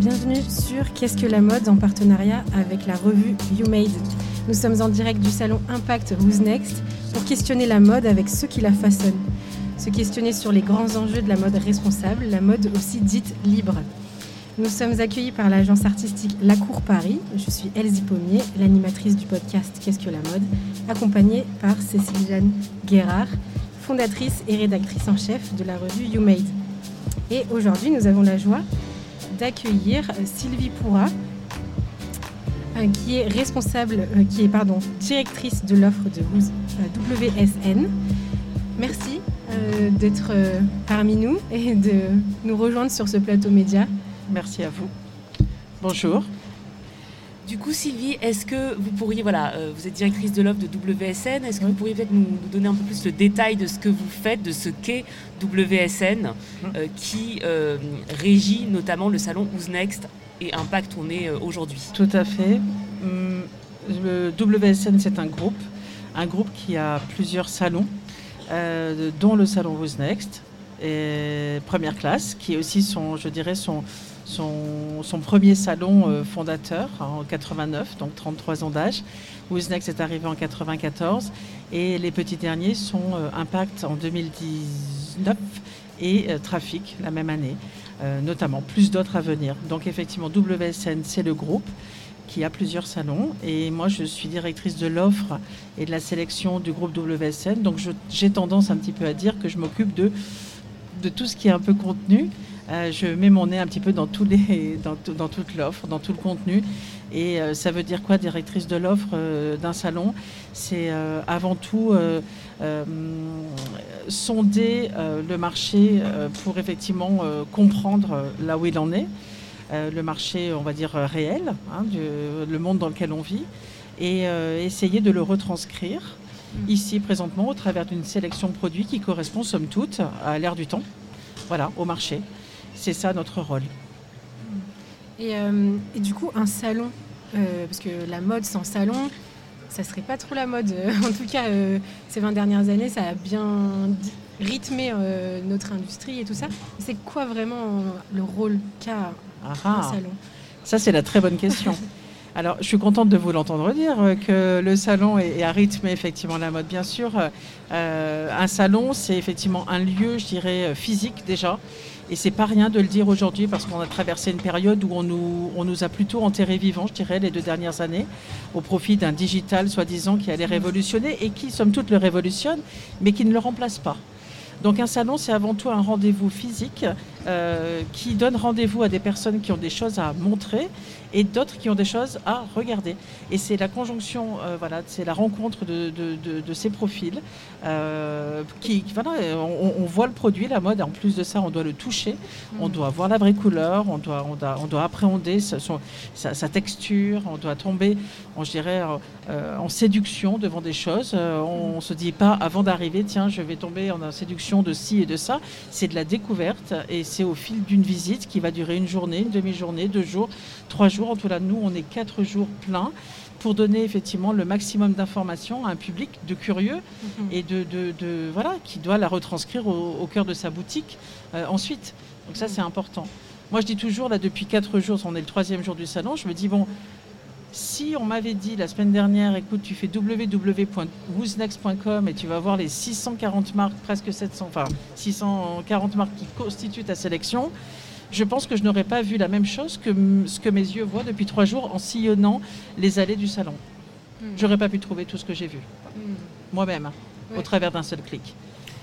bienvenue sur Qu'est-ce que la mode en partenariat avec la revue You Made. Nous sommes en direct du salon Impact Who's Next pour questionner la mode avec ceux qui la façonnent. Se questionner sur les grands enjeux de la mode responsable, la mode aussi dite libre. Nous sommes accueillis par l'agence artistique La Cour Paris. Je suis Elsie Pommier, l'animatrice du podcast Qu'est-ce que la mode, accompagnée par Cécile Jeanne Guérard, fondatrice et rédactrice en chef de la revue You Made. Et aujourd'hui, nous avons la joie d'accueillir euh, Sylvie Pourra, euh, qui est responsable, euh, qui est pardon, directrice de l'offre de WSN. Merci d'être parmi nous et de nous rejoindre sur ce plateau média. Merci à vous. Bonjour. Du coup, Sylvie, est-ce que vous pourriez, voilà, vous êtes directrice de l'offre de WSN, est-ce que vous pourriez peut-être nous, donner un peu plus le détail de ce que vous faites, de ce qu'est WSN, hum. qui régit notamment le salon Who's Next et Impact on est aujourd'hui? Tout à fait. Hum, le WSN, c'est un groupe, un groupe qui a plusieurs salons, euh, dont le salon Who's Next, et première classe, qui est aussi son, je dirais, son, premier salon euh, fondateur en 89, donc 33 ans d'âge. Wiznex est arrivé en 94 et les petits derniers sont euh, Impact en 2019 et euh, Trafic la même année, notamment. Plus d'autres à venir. Donc effectivement, WSN, c'est le groupe qui a plusieurs salons. Et moi, je suis directrice de l'offre et de la sélection du groupe WSN. Donc j'ai tendance un petit peu à dire que je m'occupe de, de tout ce qui est un peu contenu euh, je mets mon nez un petit peu dans, tous les, dans, toute l'offre, dans tout le contenu. Et euh, ça veut dire quoi, directrice de l'offre euh, d'un salon? C'est avant tout sonder le marché pour effectivement comprendre là où il en est, le marché, on va dire, réel, hein, le monde dans lequel on vit, et essayer de le retranscrire mmh. ici présentement au travers d'une sélection de produits qui correspond somme toute à l'ère du temps, voilà, au marché. C'est ça notre rôle. Euh, et, du coup, un salon, euh, parce que la mode sans salon, ça serait pas trop la mode. en tout cas, euh, ces 20 dernières années, ça a bien rythmé notre industrie et tout ça. C'est quoi vraiment le rôle qu'a un salon? Ça, c'est la très bonne question. Alors, je suis contente de vous l'entendre dire que le salon est, à rythmer effectivement la mode. Bien sûr, un salon, c'est effectivement un lieu, je dirais, physique déjà, et c'est pas rien de le dire aujourd'hui parce qu'on a traversé une période où on nous, on nous a plutôt enterrés vivants, je dirais, les deux dernières années, au profit d'un digital soi-disant qui allait révolutionner et qui, somme toute, le révolutionne, mais qui ne le remplace pas. Donc un salon, c'est avant tout un rendez-vous physique euh, qui donne rendez-vous à des personnes qui ont des choses à montrer et d'autres qui ont des choses à regarder. Et c'est la conjonction, euh, voilà, c'est la rencontre de, de, ces profils. Euh, qui, voilà, on, voit le produit, la mode, en plus de ça, on doit le toucher, on mm. doit voir la vraie couleur, on doit, on doit, on doit appréhender sa, sa, texture, on doit tomber, on, je dirais, euh, en séduction devant des choses. on ne se dit pas avant d'arriver, tiens, je vais tomber en séduction de ci et de ça. C'est de la découverte et c'est au fil d'une visite qui va durer une journée, une demi-journée, deux jours, trois jours en tout cas, nous, on est quatre jours pleins pour donner effectivement le maximum d'informations à un public de curieux mhm. et de, voilà qui doit la retranscrire au, cœur de sa boutique euh, ensuite. Donc ça, c'est important. Moi, je dis toujours, là, depuis quatre jours, on est le troisième jour du salon, je me dis, bon, si on m'avait dit la semaine dernière, écoute, tu fais www.who'snext.com et tu vas voir les 640 marques, presque 700, enfin 640 marques qui constituent ta sélection, je pense que je n'aurais pas vu la même chose que ce que mes yeux voient depuis trois jours en sillonnant les allées du salon. Je hmm. J'aurais pas pu trouver tout ce que j'ai vu hmm. moi-même au travers d'un seul clic.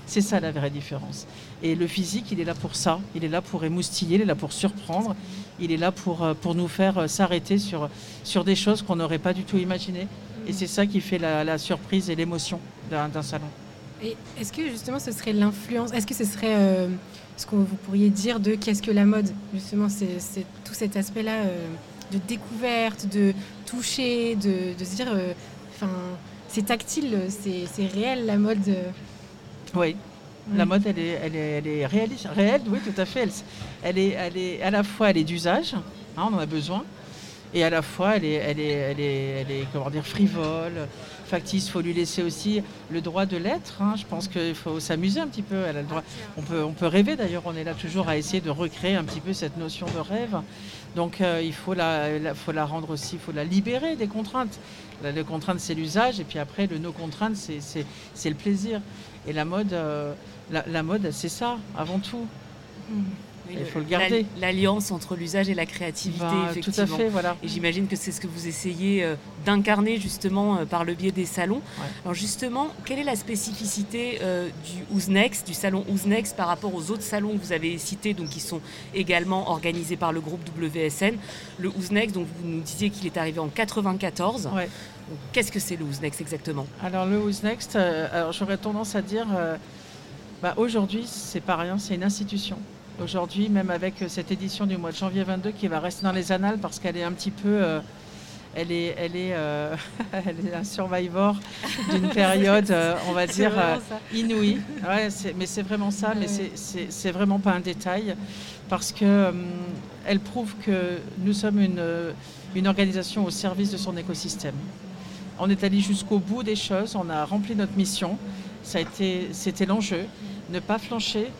C'est ça la vraie différence. Et le physique, il est là pour ça. Il est là pour émoustiller, il est là pour surprendre, il est là pour, euh, pour nous faire euh, s'arrêter sur, sur des choses qu'on n'aurait pas du tout imaginées. Et c'est ça qui fait la, surprise et l'émotion d'un salon. Et est-ce que justement ce serait l'influence, est-ce que ce serait euh, ce que vous pourriez dire de qu'est-ce que la mode? Justement, c'est tout cet aspect-là euh, de découverte, de toucher, de, se dire, euh, enfin, c'est tactile, c'est réel la mode. Oui. La mode, elle est, elle est, elle est réaliste, réelle, oui, tout à fait. Elle, elle, est, elle est, à la fois, elle est d'usage, hein, on en a besoin, et à la fois elle est, elle est, elle est, elle est comment dire, frivole, factice. Il faut lui laisser aussi le droit de l'être. hein. Je pense qu'il faut s'amuser un petit peu. Elle a le droit. On peut, on peut rêver d'ailleurs. On est là toujours à essayer de recréer un petit peu cette notion de rêve. Donc euh, il faut la, la- faut la rendre aussi, il faut la libérer des contraintes. La- Les contraintes, c'est l'usage, et puis après, le no contraintes, c'est- c'est c'est le plaisir. Et la mode, euh, la, la mode, c'est ça, avant tout. Oui, Il faut le garder. la- L'alliance entre l'usage et la créativité, Bah, tout effectivement. à fait, voilà. Et j'imagine que c'est ce que vous essayez euh, d'incarner justement euh, par le biais des salons. Ouais. Alors justement, quelle est la spécificité euh, du Who's Next, du salon Who's Next par rapport aux autres salons que vous avez cités, donc qui sont également organisés par le groupe WSN Le Who's Next, donc vous nous disiez qu'il est arrivé en 94. Ouais. Qu'est-ce que c'est le Who's Next exactement? Alors le Who's Next, euh, alors j'aurais tendance à dire, bah, aujourd'hui c'est pas rien, c'est une institution. Aujourd'hui, même avec euh, cette édition du mois de janvier 22 qui va rester dans les annales parce qu'elle est un petit peu, euh, elle est, elle est, euh, elle est un survivor d'une période, euh, on va dire inouïe. Ouais, mais c'est vraiment ça, mais c'est- vraiment pas un détail parce que elle prouve que nous sommes une, une organisation au service de son écosystème. On est allé jusqu'au bout des choses, on a rempli notre mission. C'était l'enjeu, ne pas flancher.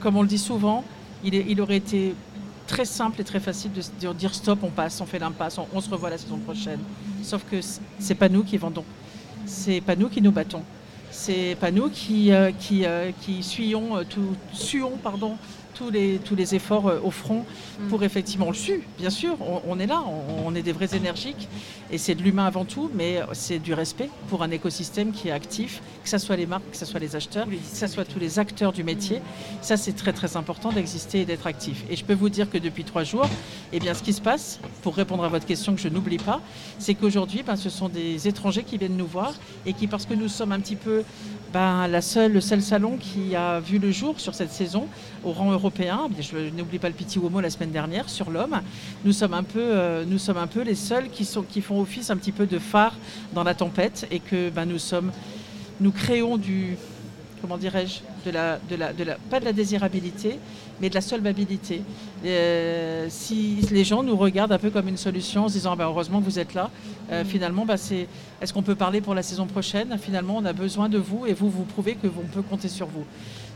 Comme on le dit souvent, il, aurait été très simple et très facile de, dire- stop, on passe, on fait l'impasse, on, se revoit la saison prochaine. Sauf que c'est pas nous qui vendons, c'est pas nous qui nous battons, c'est pas nous qui euh, euh, euh, tout- suons pardon tous les tous les efforts euh, au front pour effectivement on le sue, bien sûr, on, on est là, on, on est des vrais énergiques et c'est de l'humain avant tout, mais c'est du respect pour un écosystème qui est actif, que ce soit les marques, que ce soit les acheteurs, que ce soit tous les acteurs du métier. Ça, c'est très très important d'exister et d'être actif. Et je peux vous dire que depuis trois jours, eh bien, ce qui se passe, pour répondre à votre question que je n'oublie pas, c'est qu'aujourd'hui, ben, ce sont des étrangers qui viennent nous voir et qui, parce que nous sommes un petit peu ben, la seule, le seul salon qui a vu le jour sur cette saison au rang européen, je n'oublie pas le Petit Womo la semaine dernière sur l'homme, nous sommes un peu, euh, nous sommes un peu les seuls qui, sont, qui font office un petit peu de phare dans la tempête et que ben, nous sommes, nous créons du, comment dirais-je, de la, de la, de la, pas de la désirabilité, mais de la solvabilité. Euh, si les gens nous regardent un peu comme une solution en se disant Ah ben, heureusement que vous êtes là, euh, finalement, bah, c'est est-ce qu'on peut parler pour la saison prochaine? Finalement, on a besoin de vous et vous vous prouvez que on peut compter sur vous.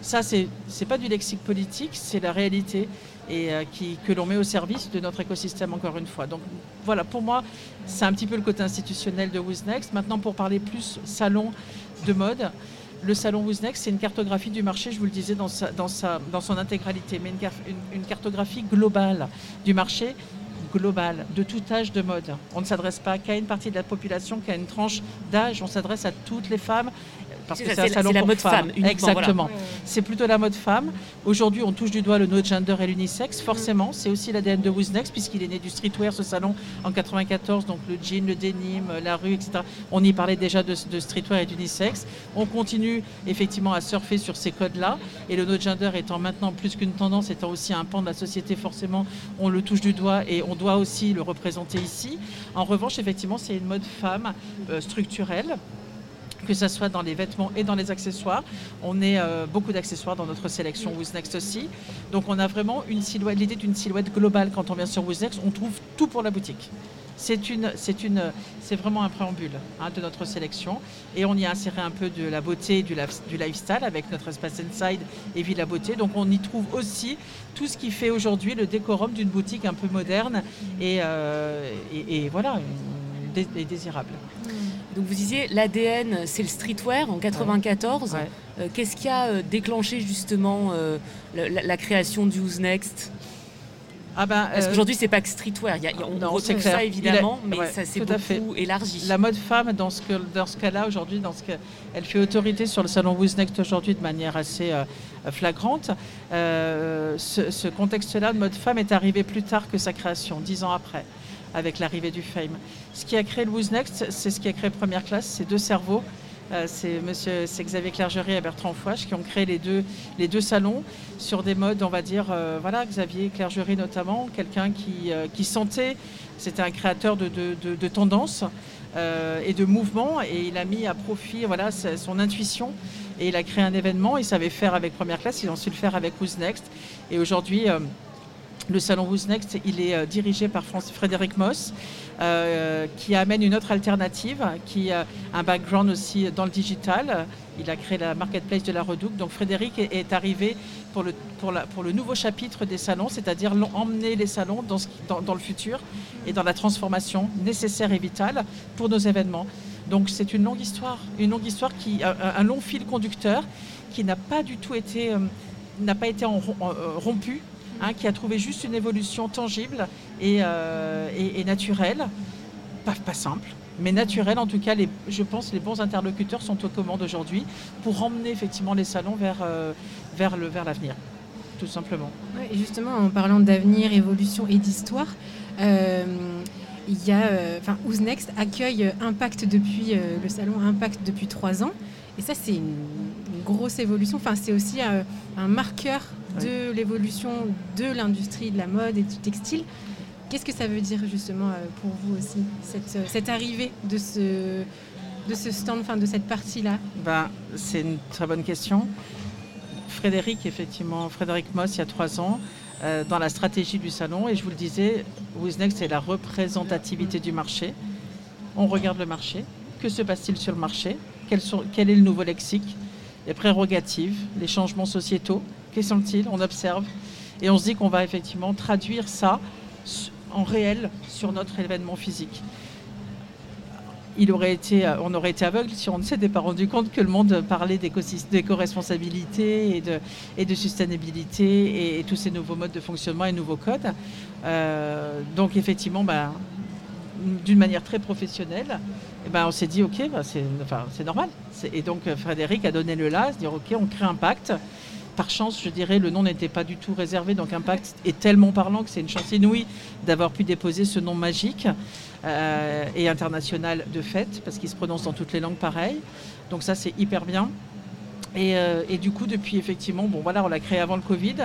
Ça, c'est c'est pas du lexique politique, c'est la réalité et euh, que l'on met au service de notre écosystème encore une fois. Donc voilà, pour moi, c'est un petit peu le côté institutionnel de Who's Next. Maintenant, pour parler plus salon de mode, le salon Who's Next, c'est une cartographie du marché, je vous le disais, dans, son intégralité, mais une, une- cartographie globale du marché global, de tout âge de mode. On ne s'adresse pas qu'à une partie de la population, qu'à une tranche d'âge, on s'adresse à toutes les femmes, parce C'est que c'est un salon la pour mode femmes. femme, Exactement. voilà. C'est plutôt la mode femme. Aujourd'hui, on touche du doigt le no gender et l'unisex. Forcément, c'est aussi l'ADN de Who's Next, puisqu'il est né du streetwear, ce salon, en 94. Donc le jean, le denim, la rue, etc. On y parlait déjà de, de streetwear et d'unisex. On continue effectivement à surfer sur ces codes-là. Et le no gender étant maintenant plus qu'une tendance, étant aussi un pan de la société, forcément, on le touche du doigt et on doit aussi le représenter ici. En revanche, effectivement, c'est une mode femme euh, structurelle que ce soit dans les vêtements et dans les accessoires. On est euh, beaucoup d'accessoires dans notre sélection Who's Next aussi. Donc on a vraiment une silhouette, l'idée d'une silhouette globale quand on vient sur Who's Next, on trouve tout pour la boutique. C'est une, c'est une, c'est vraiment un préambule hein, de notre sélection et on y a inséré un peu de la beauté et du, lif- du lifestyle avec notre espace Inside et Villa Beauté. Donc on y trouve aussi tout ce qui fait aujourd'hui le décorum d'une boutique un peu moderne et, euh, voilà, et désirable. Donc vous disiez l'ADN, c'est le streetwear en 94. Ouais. Euh, Qu'est-ce qui a euh, déclenché justement euh, la, création du Who's Next? Ah ben, Parce qu'aujourd'hui c'est pas que streetwear, y a- y a- on Non, retrouve clair. ça évidemment, a- mais ouais, ça s'est beaucoup élargi. La mode femme, dans ce, que, dans ce cas-là, aujourd'hui, dans ce que, elle fait autorité sur le salon Who's Next aujourd'hui de manière assez flagrante. Ce, ce contexte-là de mode femme est arrivé plus tard que sa création, dix ans après, avec l'arrivée du Fame. Ce qui a créé Who's Next, c'est ce qui a créé Première Classe, c'est deux cerveaux. Euh, c'est monsieur, Xavier Clergerie et Bertrand Fouache qui ont créé les deux, les deux salons sur des modes, on va dire, euh, voilà, Xavier Clergerie notamment, quelqu'un qui, euh, qui sentait, c'était un créateur de, tendances et de mouvements, et il a mis à profit voilà, son intuition, et il a créé un événement, il savait faire avec Première Classe, ils ont su le faire avec Who's Next, et aujourd'hui, Le salon Who's Next, il est dirigé par Frédéric Moss, qui amène une autre alternative, qui a un background aussi dans le digital. Il a créé la marketplace de la Redoute. Donc Frédéric est, arrivé pour le, nouveau chapitre des salons, c'est-à-dire emmener les salons dans, le futur et dans la transformation nécessaire et vitale pour nos événements. Donc c'est une longue histoire, une longue histoire qui un long fil conducteur qui n'a pas du tout été, euh, n'a pas été euh, rompu, hein, qui a trouvé juste une évolution tangible et, euh, naturelle, pas, simple, mais naturelle. En tout cas, les, je pense les bons interlocuteurs sont aux commandes aujourd'hui pour emmener effectivement les salons vers, le, vers l'avenir, tout simplement. et justement, en parlant d'avenir, évolution et d'histoire, il y a, enfin, Who's Next accueille Impact depuis le salon Impact depuis trois ans. Et ça, c'est une, grosse évolution. Enfin, c'est aussi euh, un marqueur de l'évolution de l'industrie de la mode et du textile. Qu'est-ce que ça veut dire justement euh, pour vous aussi, cette, euh, cette arrivée de ce, de ce stand, enfin, de cette partie-là? Ben, C'est une très bonne question. Frédéric, effectivement, Frédéric Moss, il y a trois ans, dans la stratégie du salon, et je vous le disais, Wiznex, c'est la représentativité du marché. On regarde le marché. Que se passe-t-il sur le marché? Quel est le nouveau lexique, les prérogatives, les changements sociétaux, quels sont-ils On observe et on se dit qu'on va effectivement traduire ça en réel sur notre événement physique. Il aurait été, euh, on aurait été aveugle si on ne s'était pas rendu compte que le monde parlait d'éco-responsabilité et de, et de sustainabilité et, tous ces nouveaux modes de fonctionnement et nouveaux codes. Euh, donc effectivement, ben, d'une manière très professionnelle, eh ben, on s'est dit, OK, bah, c'est normal. Et donc euh, Frédéric a donné le là, se dire, OK, on crée un pacte. Par chance, je dirais, le nom n'était pas du tout réservé, donc Impact est tellement parlant que c'est une chance inouïe d'avoir pu déposer ce nom magique euh, et international de fait, parce qu'il se prononce dans toutes les langues pareilles. Donc ça, c'est hyper bien. Et, euh, du coup, depuis effectivement, bon voilà, on l'a créé avant le Covid.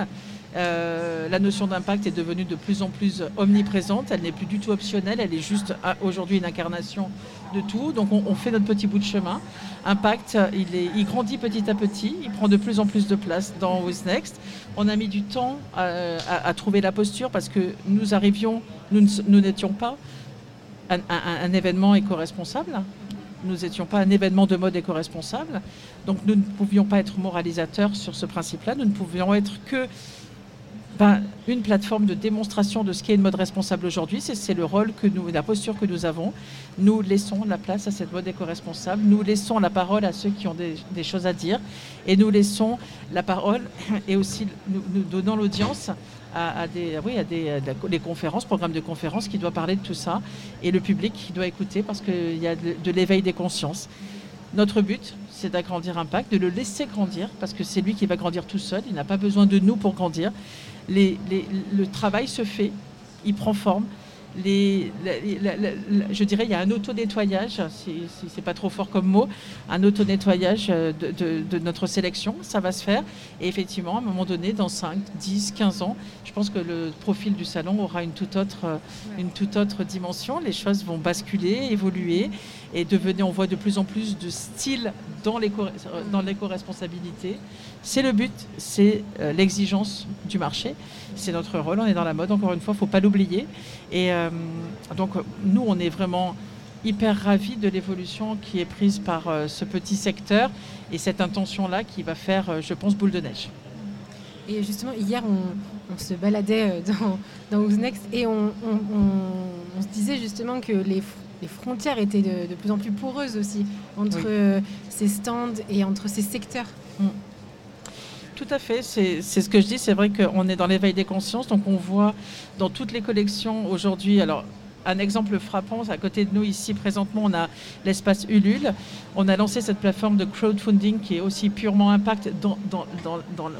Euh, la notion d'impact est devenue de plus en plus omniprésente. Elle n'est plus du tout optionnelle. Elle est juste ah, aujourd'hui une incarnation de tout. Donc on, fait notre petit bout de chemin. Impact, il, est, il, grandit petit à petit. Il prend de plus en plus de place dans Who's Next. On a mis du temps à, trouver la posture parce que nous arrivions, nous n'étions pas un, événement éco-responsable. Nous n'étions pas un événement de mode éco-responsable. Donc nous ne pouvions pas être moralisateurs sur ce principe-là. Nous ne pouvions être que ben, une plateforme de démonstration de ce qu'est une mode responsable aujourd'hui. C'est le rôle que nous, la posture que nous avons. Nous laissons la place à cette mode éco-responsable. Nous laissons la parole à ceux qui ont des, choses à dire. Et nous laissons la parole et aussi nous, donnons l'audience à, des, oui, à des, conférences, programmes de conférences qui doivent parler de tout ça. Et le public qui doit écouter parce qu'il y a de l'éveil des consciences. Notre but, c'est d'agrandir Impact, de le laisser grandir, parce que c'est lui qui va grandir tout seul. Il n'a pas besoin de nous pour grandir le travail se fait, il prend forme. Les, je dirais il y a un auto-nettoyage, si, si c'est pas trop fort comme mot, un auto-nettoyage de, de, notre sélection, ça va se faire. Et effectivement, à un moment donné, dans 5, 10, 15 ans, je pense que le profil du salon aura une toute autre, une toute autre dimension. Les choses vont basculer, évoluer et devenir, on voit de plus en plus de style dans l'éco-responsabilité. C'est le but, c'est euh, l'exigence du marché. C'est notre rôle, on est dans la mode, encore une fois, il ne faut pas l'oublier. Et euh, donc, nous, on est vraiment hyper ravis de l'évolution qui est prise par euh, ce petit secteur et cette intention-là qui va faire, je pense, boule de neige. Et justement, hier, on, se baladait dans, dans Who's Next et on, se disait justement que les, frontières étaient de, plus en plus poreuses aussi entre ces stands et entre ces secteurs. Mm. Tout à fait, c'est ce que je dis. C'est vrai qu'on est dans l'éveil des consciences, donc on voit dans toutes les collections aujourd'hui. Alors, un exemple frappant, à côté de nous ici présentement, on a l'espace Ulule. On a lancé cette plateforme de crowdfunding qui est aussi purement impact dans,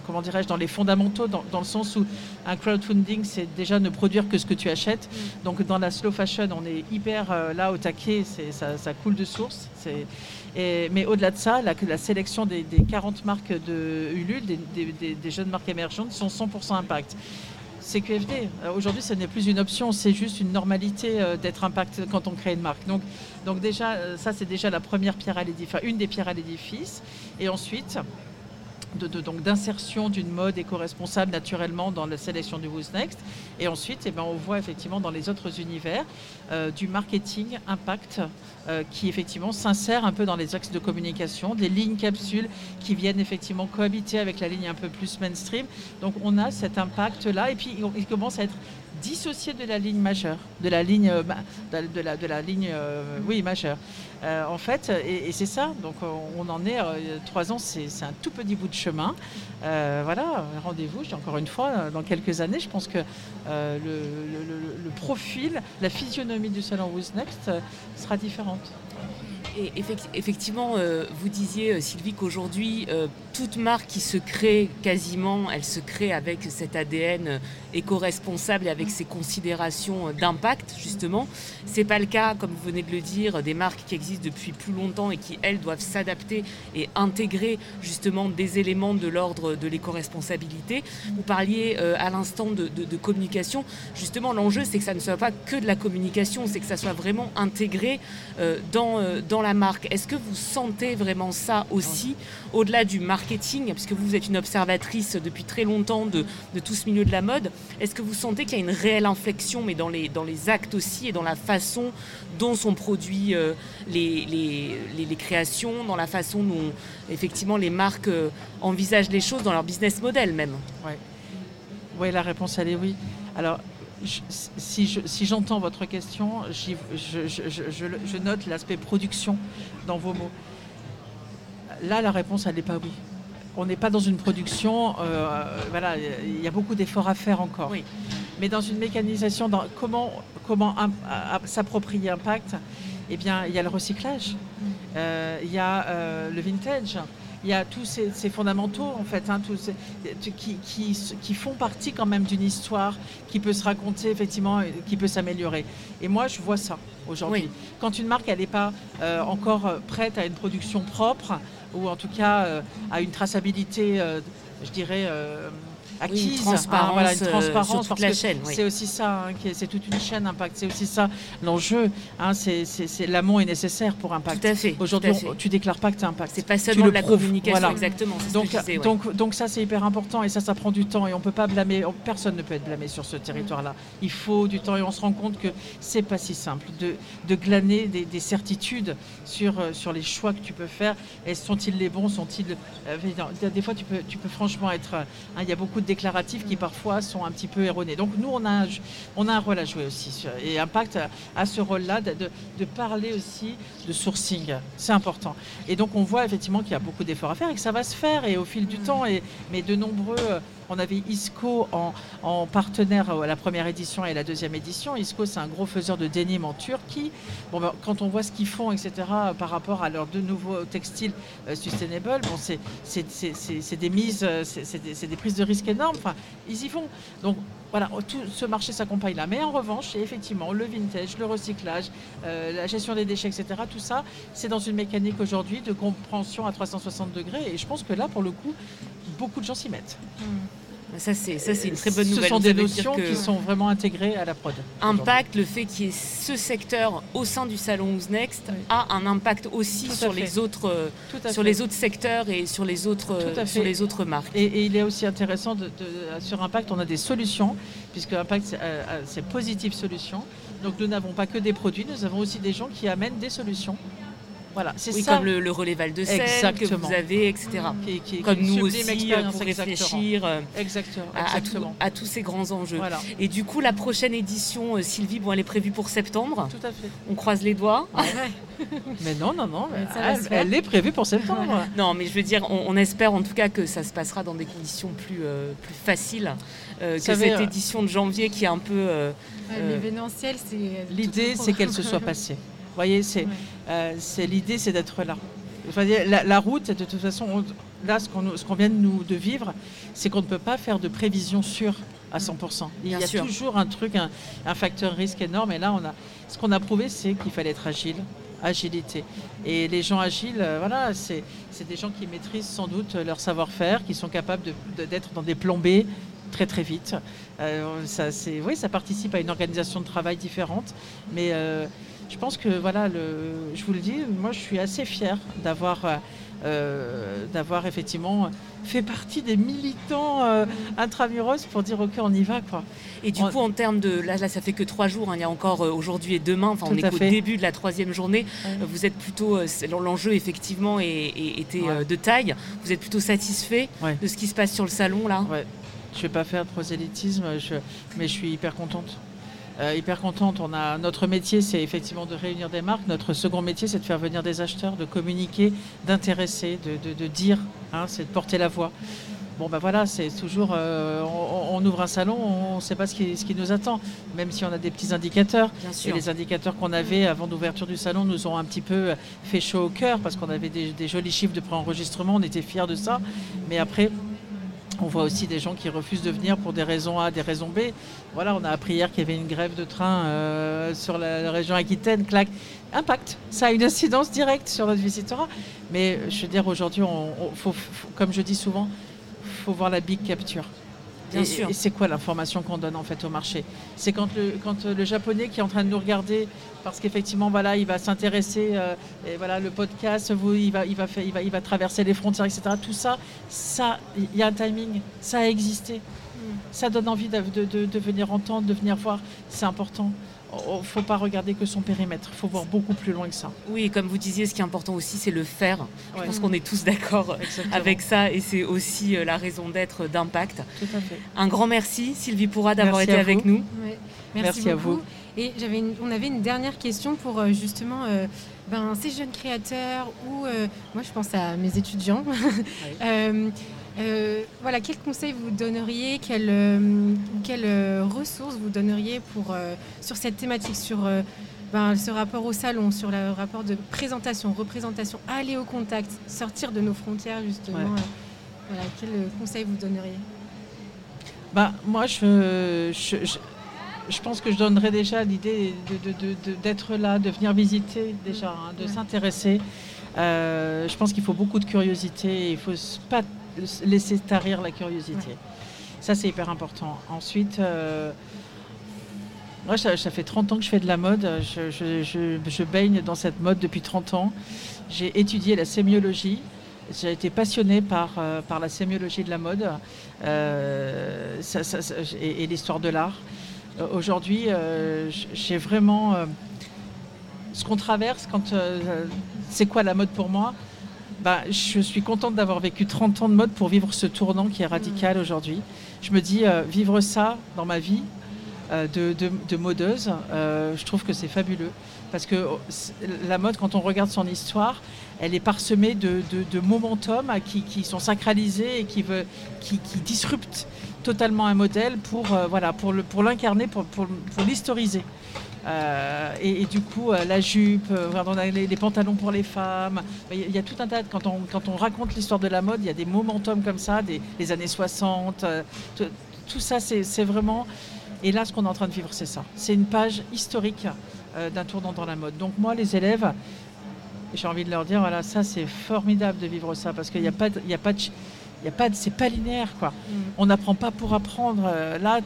comment dirais-je, dans les fondamentaux, dans, le sens où un crowdfunding, c'est déjà ne produire que ce que tu achètes. Mm. Donc dans la slow fashion, on est hyper euh, là au taquet, ça, ça coule de source. Mais au-delà de ça, la, la sélection des, 40 marques de Ulule, des, jeunes marques émergentes, sont 100% impact. CQFD. Euh, aujourd'hui, ce n'est plus une option, c'est juste une normalité euh, d'être impact quand on crée une marque. Donc, donc déjà, euh, ça, c'est déjà la première pierre à l'édifice, une des pierres à l'édifice. Et ensuite, donc d'insertion d'une mode éco-responsable naturellement dans la sélection du Who's Next. Et ensuite, eh ben, on voit effectivement dans les autres univers euh, du marketing impact euh, qui effectivement s'insère un peu dans les axes de communication, des lignes capsules qui viennent effectivement cohabiter avec la ligne un peu plus mainstream. Donc on a cet impact-là et puis il commence à être dissocié de la ligne majeure, de la ligne, euh, de la, de la ligne oui, majeure. En fait, et, c'est ça, donc on en est, trois ans, c'est un tout petit bout de chemin. voilà, rendez-vous, encore une fois, dans quelques années, je pense que le, profil, la physionomie du salon Who's Next sera différente. Effectivement, euh, vous disiez, euh, Sylvie, qu'aujourd'hui, euh, toute marque qui se crée quasiment, elle se crée avec cet ADN éco-responsable et avec ses considérations d'impact, justement. Ce n'est pas le cas, comme vous venez de le dire, des marques qui existent depuis plus longtemps et qui, elles, doivent s'adapter et intégrer justement des éléments de l'ordre de l'éco-responsabilité. Vous parliez à l'instant de, communication. Justement, l'enjeu, c'est que ça ne soit pas que de la communication, c'est que ça soit vraiment intégré dans, dans la la marque. Est-ce que vous sentez vraiment ça aussi, au-delà du marketing, puisque vous êtes une observatrice depuis très longtemps de, tout ce milieu de la mode, est-ce que vous sentez qu'il y a une réelle inflexion, mais dans les, actes aussi, et dans la façon dont sont produits euh, les, créations, dans la façon dont effectivement les marques euh, envisagent les choses dans leur business model même? Oui, la réponse elle est oui. Alors si j'entends votre question, je, note l'aspect production dans vos mots. Là, la réponse, elle n'est pas oui. On n'est pas dans une production, euh, voilà, il y a beaucoup d'efforts à faire encore. Mais dans une mécanisation, dans comment, comment s'approprier Impact, eh bien, il y a le recyclage, mm. euh, il y a euh, le vintage, il y a tous ces, fondamentaux, en fait, hein, tous qui, qui, font partie quand même d'une histoire qui peut se raconter, effectivement, qui peut s'améliorer. Et moi, je vois ça aujourd'hui. Quand une marque, elle n'est pas euh, encore euh, prête à une production propre, ou en tout cas euh, à une traçabilité, je dirais acquise. une transparence, voilà, une transparence sur toute la chaîne. C'est aussi ça, hein, c'est toute une chaîne Impact. C'est aussi ça l'enjeu. Hein, c'est l'amont est nécessaire pour Impact. Tout à fait. Aujourd'hui, tu déclares pas que tu as Impact. C'est pas seulement de la communication, exactement. Donc, donc, donc ça, c'est hyper important et ça, ça prend du temps et on peut pas blâmer. Personne ne peut être blâmé sur ce territoire-là. Il faut du temps et on se rend compte que c'est pas si simple de, de glaner des, certitudes sur, euh, sur les choix que tu peux faire. Et sont-ils les bons Sont-ils euh, des fois tu peux, tu peux franchement être. Hein, il y a beaucoup de déclaratifs qui parfois sont un petit peu erronés. Donc nous, on a, on a un rôle à jouer aussi. Et Impact a ce rôle-là de, de, parler aussi de sourcing. C'est important. Et donc on voit effectivement qu'il y a beaucoup d'efforts à faire et que ça va se faire et au fil du temps. Et, mais de nombreux on avait ISCO en, partenaire à la première édition et la deuxième édition. ISCO, c'est un gros faiseur de denim en Turquie. Bon, ben, quand on voit ce qu'ils font, etc., par rapport à leurs deux nouveaux textiles euh, sustainable, bon, c'est des mises, euh, c'est des, prises de risques énormes. Enfin, ils y vont. Donc, voilà, tout ce marché s'accompagne là. Mais en revanche, effectivement, le vintage, le recyclage, euh, la gestion des déchets, etc., tout ça, c'est dans une mécanique aujourd'hui de compréhension à 360 degrés. Et je pense que là, pour le coup, beaucoup de gens s'y mettent. Hmm. Ça, c'est, ça, c'est une très bonne nouvelle. Ce sont des notions qui sont vraiment intégrées à la prod. Impact, le fait qu'il y ait ce secteur au sein du salon Who's Next a un impact aussi sur les, autres, sur les autres secteurs et sur les autres, sur les autres marques. Et, il est aussi intéressant, de, sur Impact, on a des solutions, puisque Impact, c'est, euh, euh, c'est Positive Solutions. Donc nous n'avons pas que des produits, nous avons aussi des gens qui amènent des solutions voilà, c'est oui, Comme le, relais Val de Seine que vous avez, etc. comme nous aussi, euh, pour réfléchir euh, exactement. À, tous ces grands enjeux. Et du coup, la prochaine édition, euh, Sylvie, bon, elle est prévue pour septembre. Tout à fait. On croise les doigts. mais non, non, non. elle, est prévue pour septembre. non, mais je veux dire, on, espère en tout cas que ça se passera dans des conditions plus, plus faciles que cette édition de janvier qui est un peu... L'événementiel, c'est... L'idée, c'est qu'elle se soit passée voyez, euh, c'est l'idée, c'est d'être là. La, la, route, de toute façon, là, ce qu'on vient de, nous, de vivre, c'est qu'on ne peut pas faire de prévision sûre à 100%. Il y a toujours un truc, un, facteur risque énorme. Et là, on a, ce qu'on a prouvé, c'est qu'il fallait être agile, agilité. Et les gens agiles, euh, voilà, c'est des gens qui maîtrisent sans doute leur savoir-faire, qui sont capables d'être dans des plombées très très vite. Euh, ça, oui, ça participe à une organisation de travail différente, mais je pense que voilà, le, je vous le dis, moi je suis assez fière d'avoir euh, d'avoir effectivement fait partie des militants euh, intramuros pour dire ok on y va quoi. Et du coup en termes de là, là ça fait que trois jours, hein, il y a encore aujourd'hui et demain, enfin on est au début de la troisième journée. Vous êtes plutôt l'enjeu effectivement était de taille. Vous êtes plutôt satisfait de ce qui se passe sur le salon là? Je ne vais pas faire de prosélytisme, mais je suis hyper contente. Euh, hyper contente. On a, notre métier, c'est effectivement de réunir des marques. Notre second métier, c'est de faire venir des acheteurs, de communiquer, d'intéresser, de, dire, hein, c'est de porter la voix. Bon, ben voilà, c'est toujours. Euh, on, ouvre un salon, on ne sait pas ce qui, ce qui, nous attend, même si on a des petits indicateurs. Et les indicateurs qu'on avait avant l'ouverture du salon nous ont un petit peu fait chaud au cœur parce qu'on avait des, des jolis chiffres de préenregistrement, on était fiers de ça. Mais après, on voit aussi des gens qui refusent de venir pour des raisons A, des raisons B. Voilà, on a appris hier qu'il y avait une grève de train euh, sur la, région Aquitaine. Clac. Impact. Ça a une incidence directe sur notre visiteur. Mais je veux dire, aujourd'hui, comme je dis souvent, faut voir la big capture. Bien sûr. Et c'est quoi l'information qu'on donne en fait au marché? C'est quand le, quand le japonais qui est en train de nous regarder, parce qu'effectivement voilà, il va s'intéresser, euh, et voilà le podcast, vous, il va, il va, faire, il va, il va traverser les frontières, etc. Tout ça, ça, il y a un timing, ça a existé. Mm. Ça donne envie de, de, de venir entendre, de venir voir. C'est important ne faut pas regarder que son périmètre, il faut voir beaucoup plus loin que ça. Oui, et comme vous disiez, ce qui est important aussi, c'est le faire. Je pense qu'on est tous d'accord avec ça, et c'est aussi euh, la raison d'être d'Impact. Tout à fait. Un grand merci, Sylvie Pourra, d'avoir été avec nous. Merci, à vous. Et j'avais on avait une dernière question pour euh, justement euh, ben, ces jeunes créateurs ou moi je pense à mes étudiants. Euh, voilà, quel conseil vous donneriez, quelles euh, euh, ressources vous donneriez pour, sur cette thématique, sur ben, ce rapport au salon, sur le rapport de présentation, représentation, aller au contact, sortir de nos frontières justement voilà, Quel conseil vous donneriez? Bah, Moi, je, je, pense que je donnerais déjà l'idée d'être de, là, de venir visiter déjà, hein, de s'intéresser. je pense qu'il faut beaucoup de curiosité. Il faut pas laisser tarir la curiosité. Ça, c'est hyper important. Ensuite, euh, moi, ça, fait 30 ans que je fais de la mode. Je, baigne dans cette mode depuis 30 ans. J'ai étudié la sémiologie. J'ai été passionnée par, euh, par la sémiologie de la mode euh, et, l'histoire de l'art. Aujourd'hui, j'ai vraiment ce qu'on traverse quand c'est quoi la mode pour moi? Bah, je suis contente d'avoir vécu 30 ans de mode pour vivre ce tournant qui est radical aujourd'hui. Je me dis, euh, vivre ça dans ma vie euh, de, modeuse, euh, je trouve que c'est fabuleux. Parce que oh, la mode, quand on regarde son histoire, elle est parsemée de, momentum qui, sont sacralisés et qui, veut, qui, disruptent totalement un modèle pour, voilà, pour l'incarner, pour, pour l'historiser. Euh, et, du coup, euh, la jupe, euh, on les, pantalons pour les femmes. Il y, a tout un tas de. Quand on, quand on raconte l'histoire de la mode, il y a des momentum comme ça, des, les années 60. tout ça, c'est vraiment. Et là, ce qu'on est en train de vivre, c'est ça. C'est une page historique d'un tournant dans la mode. Donc, moi, les élèves, j'ai envie de leur dire voilà, ça, c'est formidable de vivre ça parce qu'il n'y a pas Il y a pas il y a pas c'est pas linéaire quoi. Mm. On n'apprend pas pour apprendre. Là,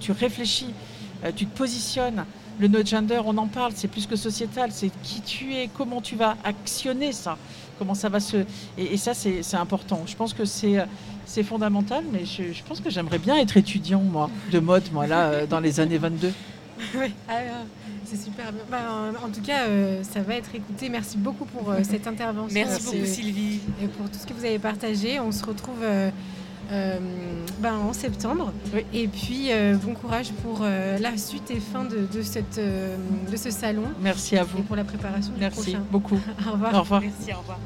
tu réfléchis, tu te positionnes le no gender, on en parle, c'est plus que sociétal, c'est qui tu es, comment tu vas actionner ça, comment ça va se. Et, ça, c'est important. Je pense que c'est fondamental, mais je, pense que j'aimerais bien être étudiant, moi, de mode, moi, là, euh, dans les années 22. Oui, c'est super bien. Bah, en, tout cas, euh, ça va être écouté. Merci beaucoup pour euh, cette intervention. Merci beaucoup, Sylvie. Et pour tout ce que vous avez partagé. On se retrouve. Euh, ben, en septembre. Et puis, euh, bon courage pour euh, la suite et fin de, cette, de ce salon. Merci à vous. Et pour la préparation Merci du beaucoup. au revoir. Au revoir. Merci, au revoir.